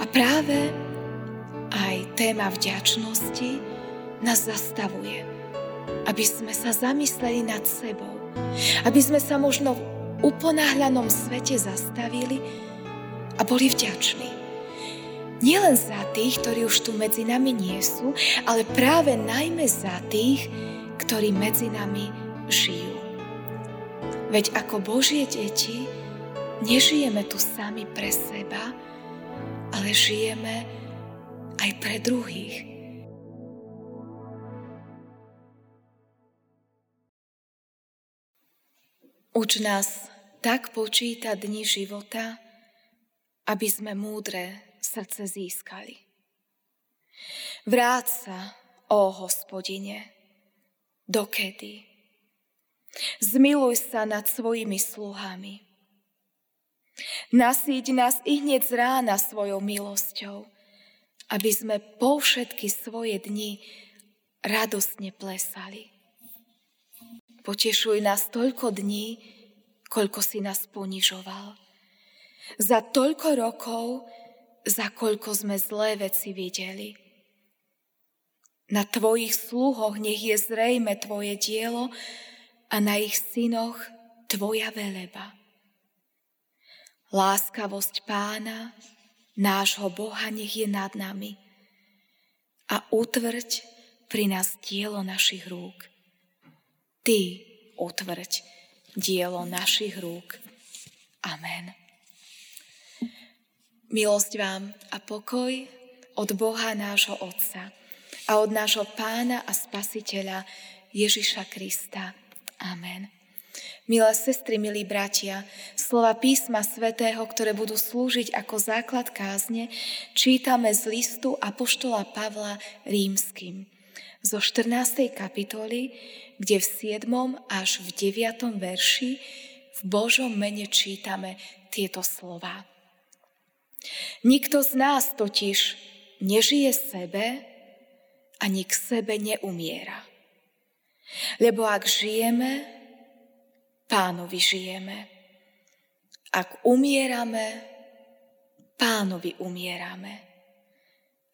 A práve aj téma vďačnosti nás zastavuje, aby sme sa zamysleli nad sebou, aby sme sa možno v uponáhľanom svete zastavili a boli vďační. Nielen za tých, ktorí už tu medzi nami nie sú, ale práve najmä za tých, ktorí medzi nami žijú. Veď ako Božie deti nežijeme tu sami pre seba, ale žijeme aj pre druhých. Uč nás tak počíta dni života, aby sme múdre srdce získali. Vráť sa, ó hospodine, dokedy. Zmiluj sa nad svojimi sluhami. Nasíť nás i hneď z rána svojou milosťou, aby sme po všetky svoje dni radostne plesali. Potešuj nás toľko dní, koľko si nás ponižoval. Za toľko rokov, za koľko sme zlé veci videli. Na tvojich sluhoch nech je zrejme tvoje dielo a na ich synoch tvoja veleba. Láskavosť pána, nášho Boha, nech je nad nami a utvrď pri nás dielo našich rúk. Ty utvrď dielo našich rúk. Amen. Milosť vám a pokoj od Boha nášho Otca a od nášho Pána a Spasiteľa Ježiša Krista. Amen. Milé sestry, milí bratia, slova písma svätého, ktoré budú slúžiť ako základ kázne, čítame z listu Apoštola Pavla rímským zo 14. kapitoly, kde v 7. až v 9. verši v Božom mene čítame tieto slova. Nikto z nás totiž nežije sebe ani k sebe neumiera. Lebo ak žijeme, pánovi žijeme. Ak umierame, pánovi umierame.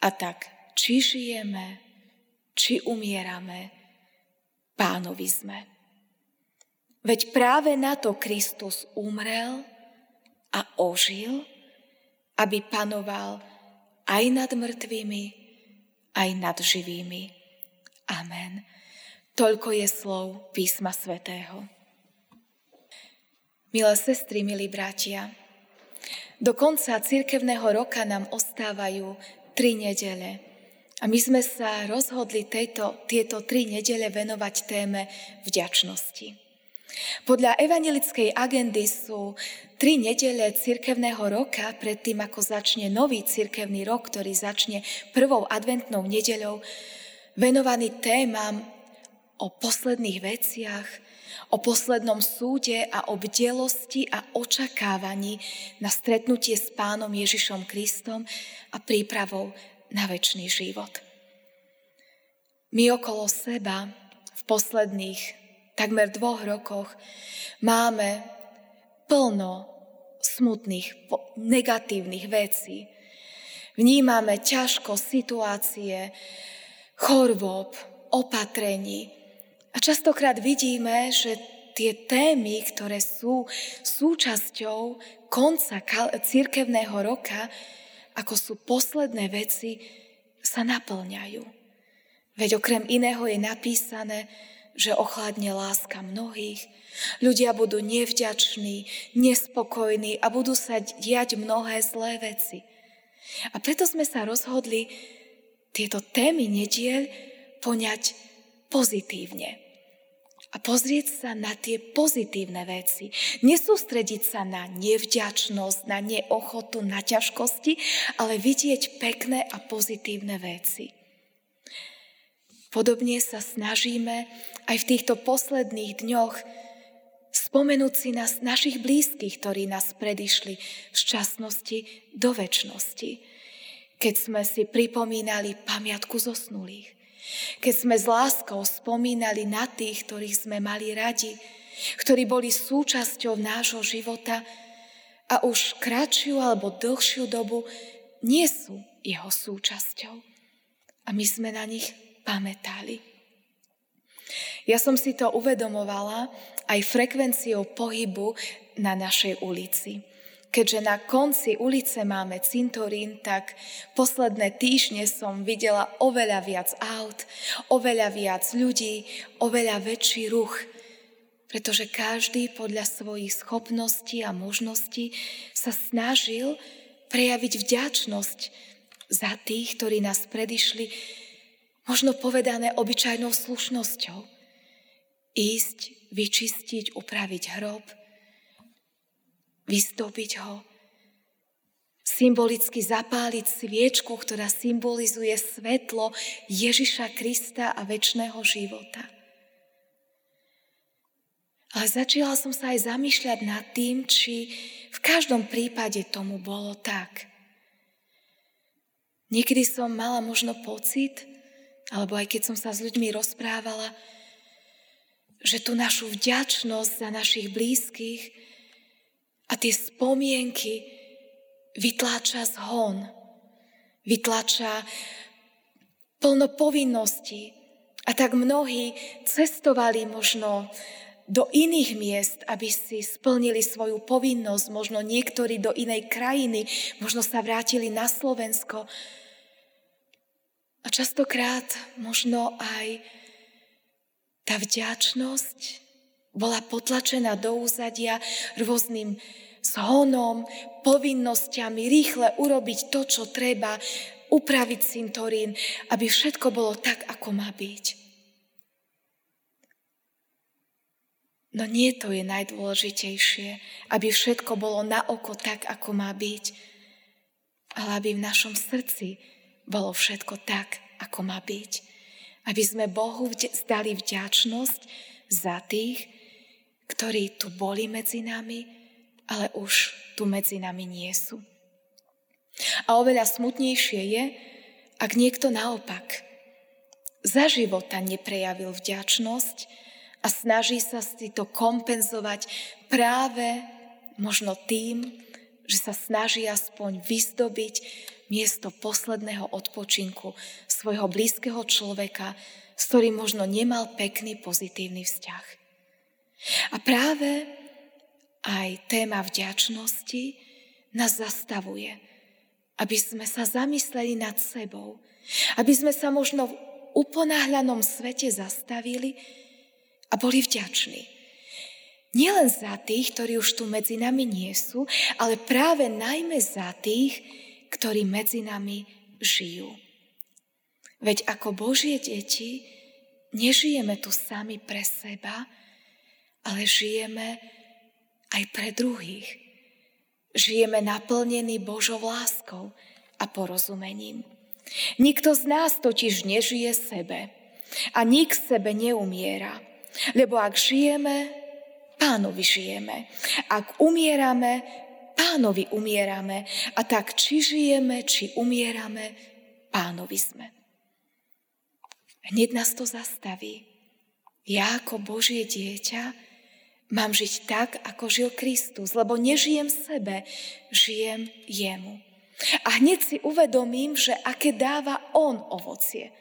A tak, či žijeme, či umierame, pánovi sme. Veď práve na to Kristus umrel a ožil, aby panoval aj nad mŕtvými, aj nad živými. Amen. Toľko je slov písma svätého. Milé sestry, milí bratia, do konca cirkevného roka nám ostávajú tri nedele. A my sme sa rozhodli tejto, tieto tri nedele venovať téme vďačnosti. Podľa evangelickej agendy sú tri nedele cirkevného roka, predtým ako začne nový cirkevný rok, ktorý začne prvou adventnou nedeľou, venovaný témam o posledných veciach, o poslednom súde a o bdelosti a očakávaní na stretnutie s pánom Ježišom Kristom a prípravou na väčší život. My okolo seba v posledných takmer dvoch rokoch máme plno smutných, negatívnych vecí. Vnímame ťažko situácie, chorôb, opatrení. A častokrát vidíme, že tie témy, ktoré sú súčasťou konca církevného roka, ako sú posledné veci, sa naplňajú. Veď okrem iného je napísané, že ochladne láska mnohých, ľudia budú nevďační, nespokojní a budú sa diať mnohé zlé veci. A preto sme sa rozhodli tieto témy nediel poňať pozitívne. A pozrieť sa na tie pozitívne veci. Nesústrediť sa na nevďačnosť, na neochotu, na ťažkosti, ale vidieť pekné a pozitívne veci. Podobne sa snažíme aj v týchto posledných dňoch spomenúť si nás, našich blízkych, ktorí nás predišli v šťastnosti do väčšnosti. Keď sme si pripomínali pamiatku zosnulých. Keď sme s láskou spomínali na tých, ktorých sme mali radi, ktorí boli súčasťou nášho života a už kratšiu alebo dlhšiu dobu nie sú jeho súčasťou. A my sme na nich pamätali. Ja som si to uvedomovala aj frekvenciou pohybu na našej ulici. Keďže na konci ulice máme cintorín, tak posledné týždne som videla oveľa viac aut, oveľa viac ľudí, oveľa väčší ruch, pretože každý podľa svojich schopností a možností sa snažil prejaviť vďačnosť za tých, ktorí nás predišli, možno povedané obyčajnou slušnosťou. Ísť, vyčistiť, upraviť hrob – vystúpiť ho, symbolicky zapáliť sviečku, ktorá symbolizuje svetlo Ježiša Krista a väčšného života. Ale začala som sa aj zamýšľať nad tým, či v každom prípade tomu bolo tak. Niekedy som mala možno pocit, alebo aj keď som sa s ľuďmi rozprávala, že tú našu vďačnosť za našich blízkych a tie spomienky vytláča zhon, vytláča plno povinností. A tak mnohí cestovali možno do iných miest, aby si splnili svoju povinnosť, možno niektorí do inej krajiny, možno sa vrátili na Slovensko. A častokrát možno aj tá vďačnosť bola potlačená do úzadia rôznym zhonom, povinnosťami, rýchle urobiť to, čo treba, upraviť cintorín, aby všetko bolo tak, ako má byť. No nie to je najdôležitejšie, aby všetko bolo na oko tak, ako má byť, ale aby v našom srdci bolo všetko tak, ako má byť. Aby sme Bohu zdali vďačnosť za tých, ktorí tu boli medzi nami, ale už tu medzi nami nie sú. A oveľa smutnejšie je, ak niekto naopak za života neprejavil vďačnosť a snaží sa si to kompenzovať práve možno tým, že sa snaží aspoň vyzdobiť miesto posledného odpočinku svojho blízkeho človeka, s ktorým možno nemal pekný pozitívny vzťah. A práve aj téma vďačnosti nás zastavuje, aby sme sa zamysleli nad sebou, aby sme sa možno v uponáhľanom svete zastavili a boli vďační. Nielen za tých, ktorí už tu medzi nami nie sú, ale práve najmä za tých, ktorí medzi nami žijú. Veď ako Božie deti nežijeme tu sami pre seba, ale žijeme aj pre druhých. Žijeme naplnení Božou láskou a porozumením. Nikto z nás totiž nežije sebe a nik sebe neumiera, lebo ak žijeme, pánovi žijeme. Ak umierame, pánovi umierame a tak či žijeme, či umierame, pánovi sme. Hneď nás to zastaví. Ja ako Božie dieťa Mám žiť tak, ako žil Kristus, lebo nežijem sebe, žijem jemu. A hneď si uvedomím, že aké dáva on ovocie.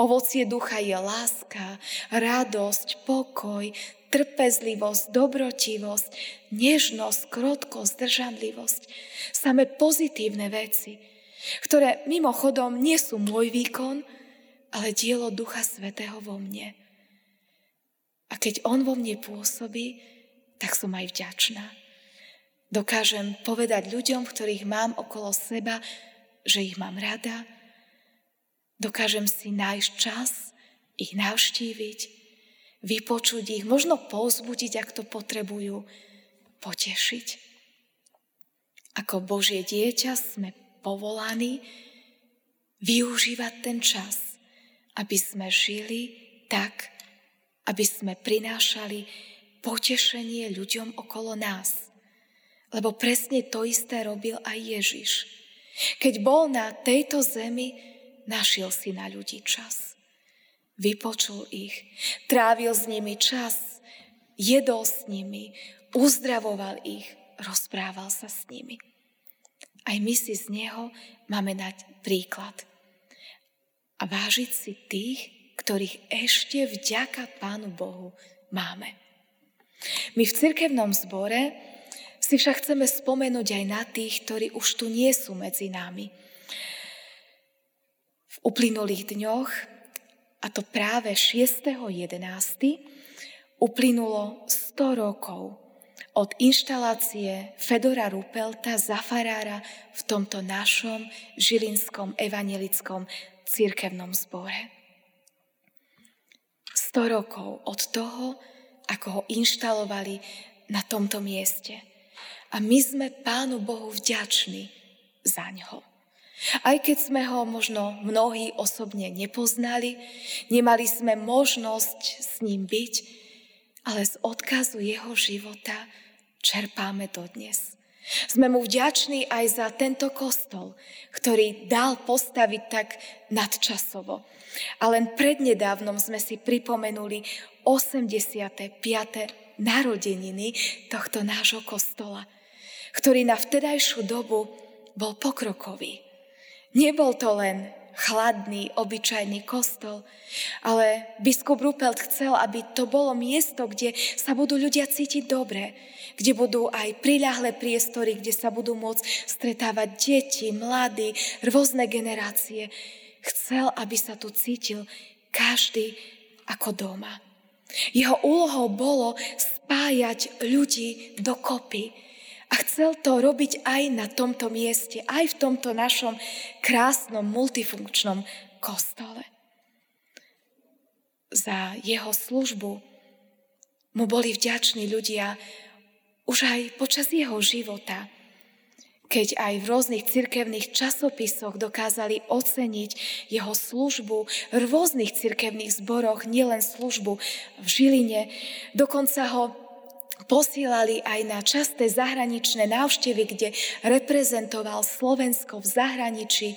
Ovocie ducha je láska, radosť, pokoj, trpezlivosť, dobrotivosť, nežnosť, krotkosť, zdržanlivosť. Samé pozitívne veci, ktoré mimochodom nie sú môj výkon, ale dielo Ducha Svetého vo mne. A keď On vo mne pôsobí, tak som aj vďačná. Dokážem povedať ľuďom, ktorých mám okolo seba, že ich mám rada. Dokážem si nájsť čas, ich navštíviť, vypočuť ich, možno pozbudiť, ak to potrebujú, potešiť. Ako Božie dieťa sme povolaní využívať ten čas, aby sme žili tak, aby sme prinášali potešenie ľuďom okolo nás. Lebo presne to isté robil aj Ježiš. Keď bol na tejto zemi, našiel si na ľudí čas. Vypočul ich, trávil s nimi čas, jedol s nimi, uzdravoval ich, rozprával sa s nimi. aj my si z neho máme dať príklad. A vážiť si tých, ktorých ešte vďaka Pánu Bohu máme. My v cirkevnom zbore si však chceme spomenúť aj na tých, ktorí už tu nie sú medzi nami. V uplynulých dňoch, a to práve 6.11., uplynulo 100 rokov od inštalácie Fedora Rupelta za farára v tomto našom žilinskom evanelickom církevnom zbore. 100 rokov od toho, ako ho inštalovali na tomto mieste. A my sme Pánu Bohu vďační za ňo. Aj keď sme ho možno mnohí osobne nepoznali, nemali sme možnosť s ním byť, ale z odkazu jeho života čerpáme dodnes. Sme mu vďační aj za tento kostol, ktorý dal postaviť tak nadčasovo. A len prednedávnom sme si pripomenuli 85. narodeniny tohto nášho kostola, ktorý na vtedajšiu dobu bol pokrokový. Nebol to len chladný, obyčajný kostol, ale biskup Rupelt chcel, aby to bolo miesto, kde sa budú ľudia cítiť dobre, kde budú aj priľahlé priestory, kde sa budú môcť stretávať deti, mladí, rôzne generácie. Chcel, aby sa tu cítil každý ako doma. Jeho úlohou bolo spájať ľudí dokopy, a chcel to robiť aj na tomto mieste, aj v tomto našom krásnom multifunkčnom kostole. Za jeho službu mu boli vďační ľudia už aj počas jeho života, keď aj v rôznych cirkevných časopisoch dokázali oceniť jeho službu v rôznych cirkevných zboroch, nielen službu v Žiline. Dokonca ho posielali aj na časté zahraničné návštevy, kde reprezentoval Slovensko v zahraničí,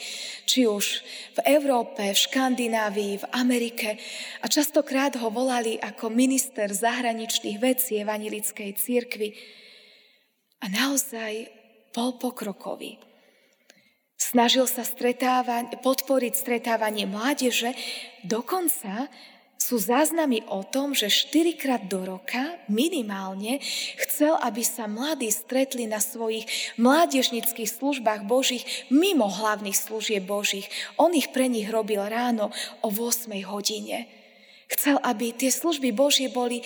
či už v Európe, v Škandinávii, v Amerike. A častokrát ho volali ako minister zahraničných vecí Evanilickej církvy. A naozaj bol pokrokový. Snažil sa podporiť stretávanie mládeže, dokonca sú záznamy o tom, že štyrikrát do roka minimálne chcel, aby sa mladí stretli na svojich mládežnických službách Božích mimo hlavných služieb Božích. On ich pre nich robil ráno o 8 hodine. Chcel, aby tie služby Božie boli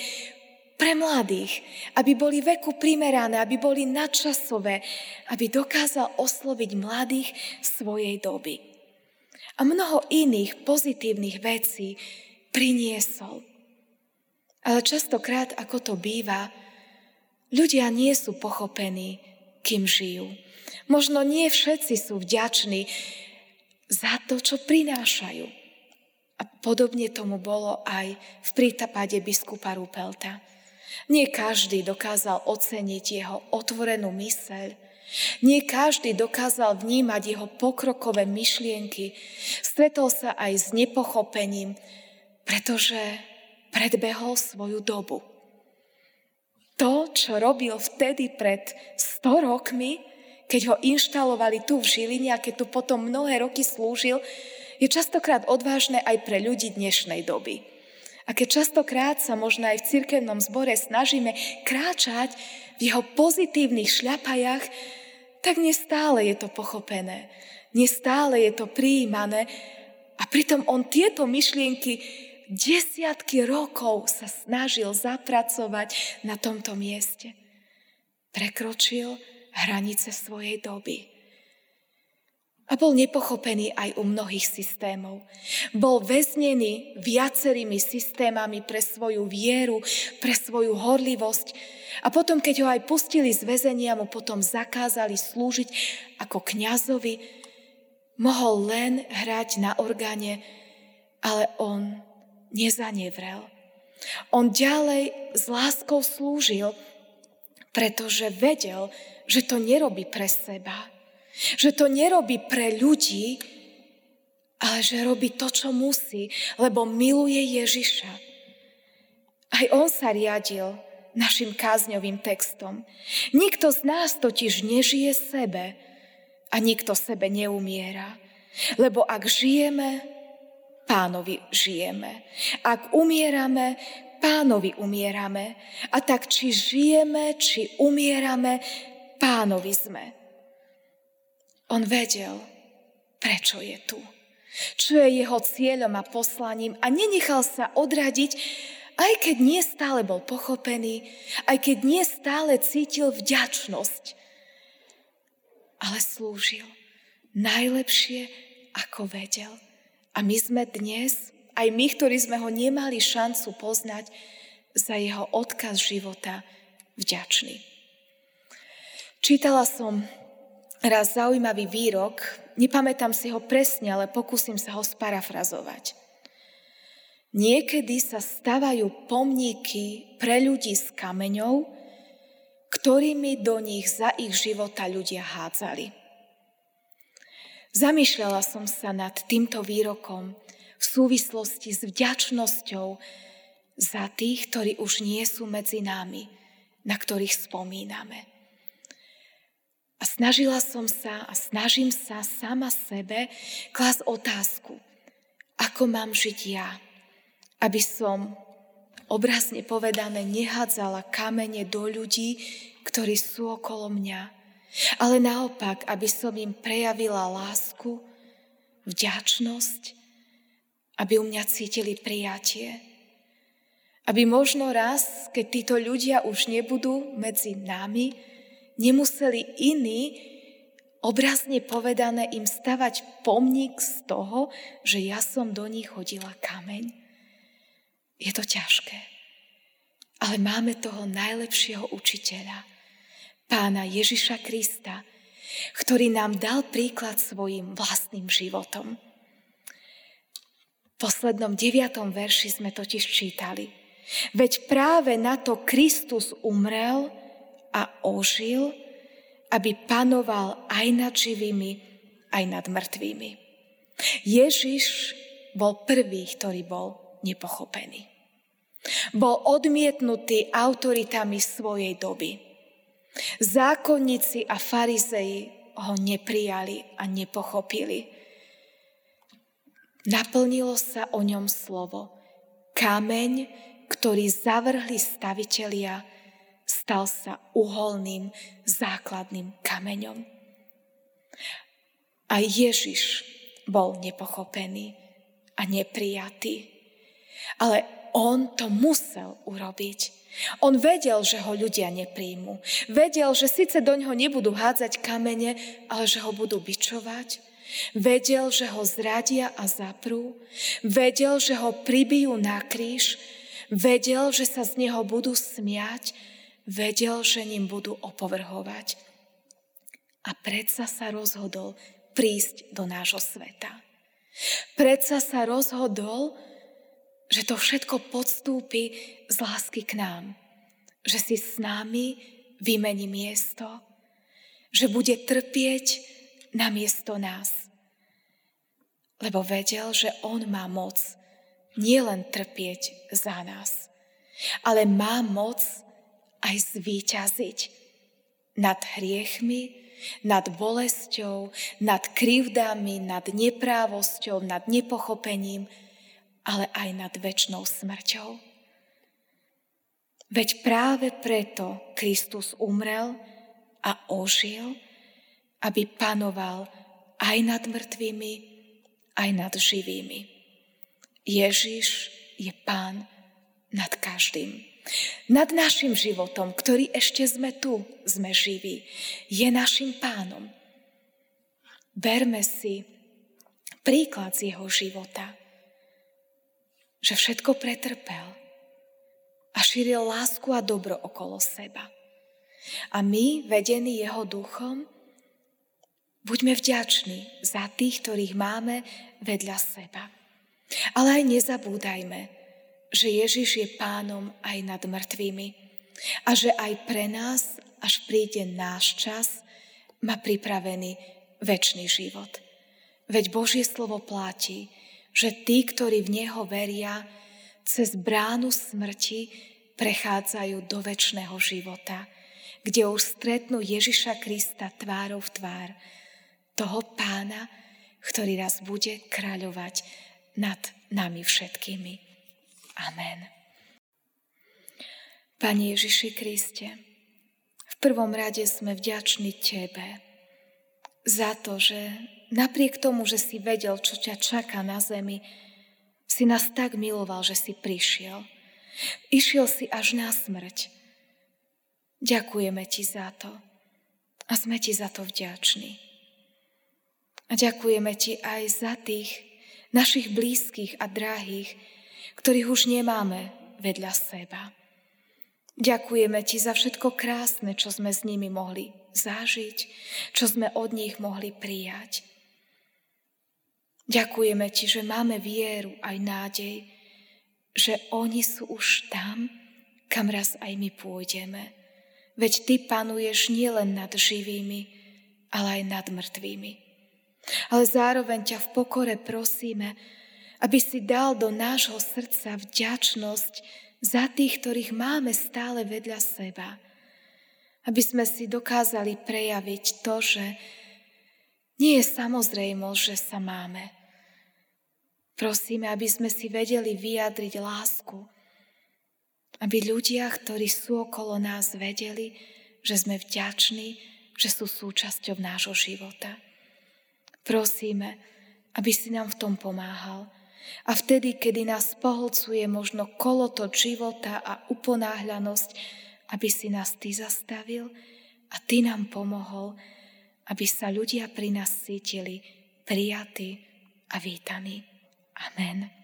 pre mladých, aby boli veku primerané, aby boli nadčasové, aby dokázal osloviť mladých svojej doby. A mnoho iných pozitívnych vecí, priniesol. Ale častokrát, ako to býva, ľudia nie sú pochopení, kým žijú. Možno nie všetci sú vďační za to, čo prinášajú. A podobne tomu bolo aj v prípade biskupa Rupelta. Nie každý dokázal oceniť jeho otvorenú myseľ, nie každý dokázal vnímať jeho pokrokové myšlienky. Stretol sa aj s nepochopením, pretože predbehol svoju dobu. To, čo robil vtedy pred 100 rokmi, keď ho inštalovali tu v Žiline a keď tu potom mnohé roky slúžil, je častokrát odvážne aj pre ľudí dnešnej doby. A keď častokrát sa možno aj v cirkevnom zbore snažíme kráčať v jeho pozitívnych šľapajach, tak nestále je to pochopené, nestále je to prijímané a pritom on tieto myšlienky desiatky rokov sa snažil zapracovať na tomto mieste. Prekročil hranice svojej doby. A bol nepochopený aj u mnohých systémov. Bol väznený viacerými systémami pre svoju vieru, pre svoju horlivosť. A potom, keď ho aj pustili z väzenia, mu potom zakázali slúžiť ako kňazovi, mohol len hrať na orgáne, ale on nezanevrel. On ďalej s láskou slúžil, pretože vedel, že to nerobí pre seba, že to nerobí pre ľudí, ale že robí to, čo musí, lebo miluje Ježiša. Aj on sa riadil našim kázňovým textom. Nikto z nás totiž nežije sebe, a nikto sebe neumiera. Lebo ak žijeme, pánovi žijeme. Ak umierame, pánovi umierame. A tak či žijeme, či umierame, pánovi sme. On vedel, prečo je tu. Čo je jeho cieľom a poslaním a nenechal sa odradiť, aj keď nie stále bol pochopený, aj keď nie stále cítil vďačnosť, ale slúžil najlepšie, ako vedel. A my sme dnes, aj my, ktorí sme ho nemali šancu poznať, za jeho odkaz života vďační. Čítala som raz zaujímavý výrok, nepamätám si ho presne, ale pokúsim sa ho sparafrazovať. Niekedy sa stavajú pomníky pre ľudí s kameňov, ktorými do nich za ich života ľudia hádzali. Zamýšľala som sa nad týmto výrokom v súvislosti s vďačnosťou za tých, ktorí už nie sú medzi nami, na ktorých spomíname. A snažila som sa a snažím sa sama sebe klas otázku, ako mám žiť ja, aby som obrazne povedané nehádzala kamene do ľudí, ktorí sú okolo mňa, ale naopak, aby som im prejavila lásku, vďačnosť, aby u mňa cítili prijatie. Aby možno raz, keď títo ľudia už nebudú medzi nami, nemuseli iní, obrazne povedané, im stavať pomník z toho, že ja som do nich hodila kameň. Je to ťažké. Ale máme toho najlepšieho učiteľa, pána Ježiša Krista, ktorý nám dal príklad svojim vlastným životom. V poslednom deviatom verši sme totiž čítali. Veď práve na to Kristus umrel a ožil, aby panoval aj nad živými, aj nad mŕtvými. Ježiš bol prvý, ktorý bol nepochopený. Bol odmietnutý autoritami svojej doby. Zákonníci a farizeji ho neprijali a nepochopili. Naplnilo sa o ňom slovo. Kameň, ktorý zavrhli stavitelia, stal sa uholným základným kameňom. A Ježiš bol nepochopený a neprijatý. Ale on to musel urobiť. On vedel, že ho ľudia nepríjmu. Vedel, že síce do ňoho nebudú hádzať kamene, ale že ho budú bičovať. Vedel, že ho zradia a zaprú. Vedel, že ho pribijú na kríž. Vedel, že sa z neho budú smiať. Vedel, že ním budú opovrhovať. A predsa sa rozhodol prísť do nášho sveta. Predsa sa rozhodol, že to všetko podstúpi z lásky k nám. Že si s nami vymení miesto, že bude trpieť na miesto nás. Lebo vedel, že on má moc nielen trpieť za nás, ale má moc aj zvíťaziť nad hriechmi, nad bolesťou, nad krivdami, nad neprávosťou, nad nepochopením, ale aj nad väčšnou smrťou. Veď práve preto Kristus umrel a ožil, aby panoval aj nad mŕtvými, aj nad živými. Ježiš je pán nad každým. Nad našim životom, ktorý ešte sme tu, sme živí, je našim pánom. Berme si príklad z jeho života že všetko pretrpel a šíril lásku a dobro okolo seba. A my, vedení jeho duchom, buďme vďační za tých, ktorých máme vedľa seba. Ale aj nezabúdajme, že Ježiš je pánom aj nad mŕtvými a že aj pre nás, až príde náš čas, má pripravený väčší život. Veď Božie slovo platí, že tí, ktorí v Neho veria, cez bránu smrti prechádzajú do väčšného života, kde už stretnú Ježiša Krista tvárou v tvár. toho pána, ktorý raz bude kráľovať nad nami všetkými. Amen. Pane Ježiši Kriste, v prvom rade sme vďační Tebe za to, že napriek tomu, že si vedel, čo ťa čaká na zemi, si nás tak miloval, že si prišiel. Išiel si až na smrť. Ďakujeme Ti za to a sme Ti za to vďační. A ďakujeme Ti aj za tých našich blízkych a drahých, ktorých už nemáme vedľa seba. Ďakujeme Ti za všetko krásne, čo sme s nimi mohli zažiť, čo sme od nich mohli prijať. Ďakujeme Ti, že máme vieru aj nádej, že oni sú už tam, kam raz aj my pôjdeme. Veď Ty panuješ nielen nad živými, ale aj nad mŕtvými. Ale zároveň ťa v pokore prosíme, aby si dal do nášho srdca vďačnosť za tých, ktorých máme stále vedľa seba. Aby sme si dokázali prejaviť to, že nie je samozrejmosť, že sa máme. Prosíme, aby sme si vedeli vyjadriť lásku. Aby ľudia, ktorí sú okolo nás, vedeli, že sme vďační, že sú súčasťou nášho života. Prosíme, aby si nám v tom pomáhal. A vtedy, kedy nás poholcuje možno koloto života a uponáhľanosť, aby si nás Ty zastavil a Ty nám pomohol, aby sa ľudia pri nás cítili prijatí a vítaní. Amen.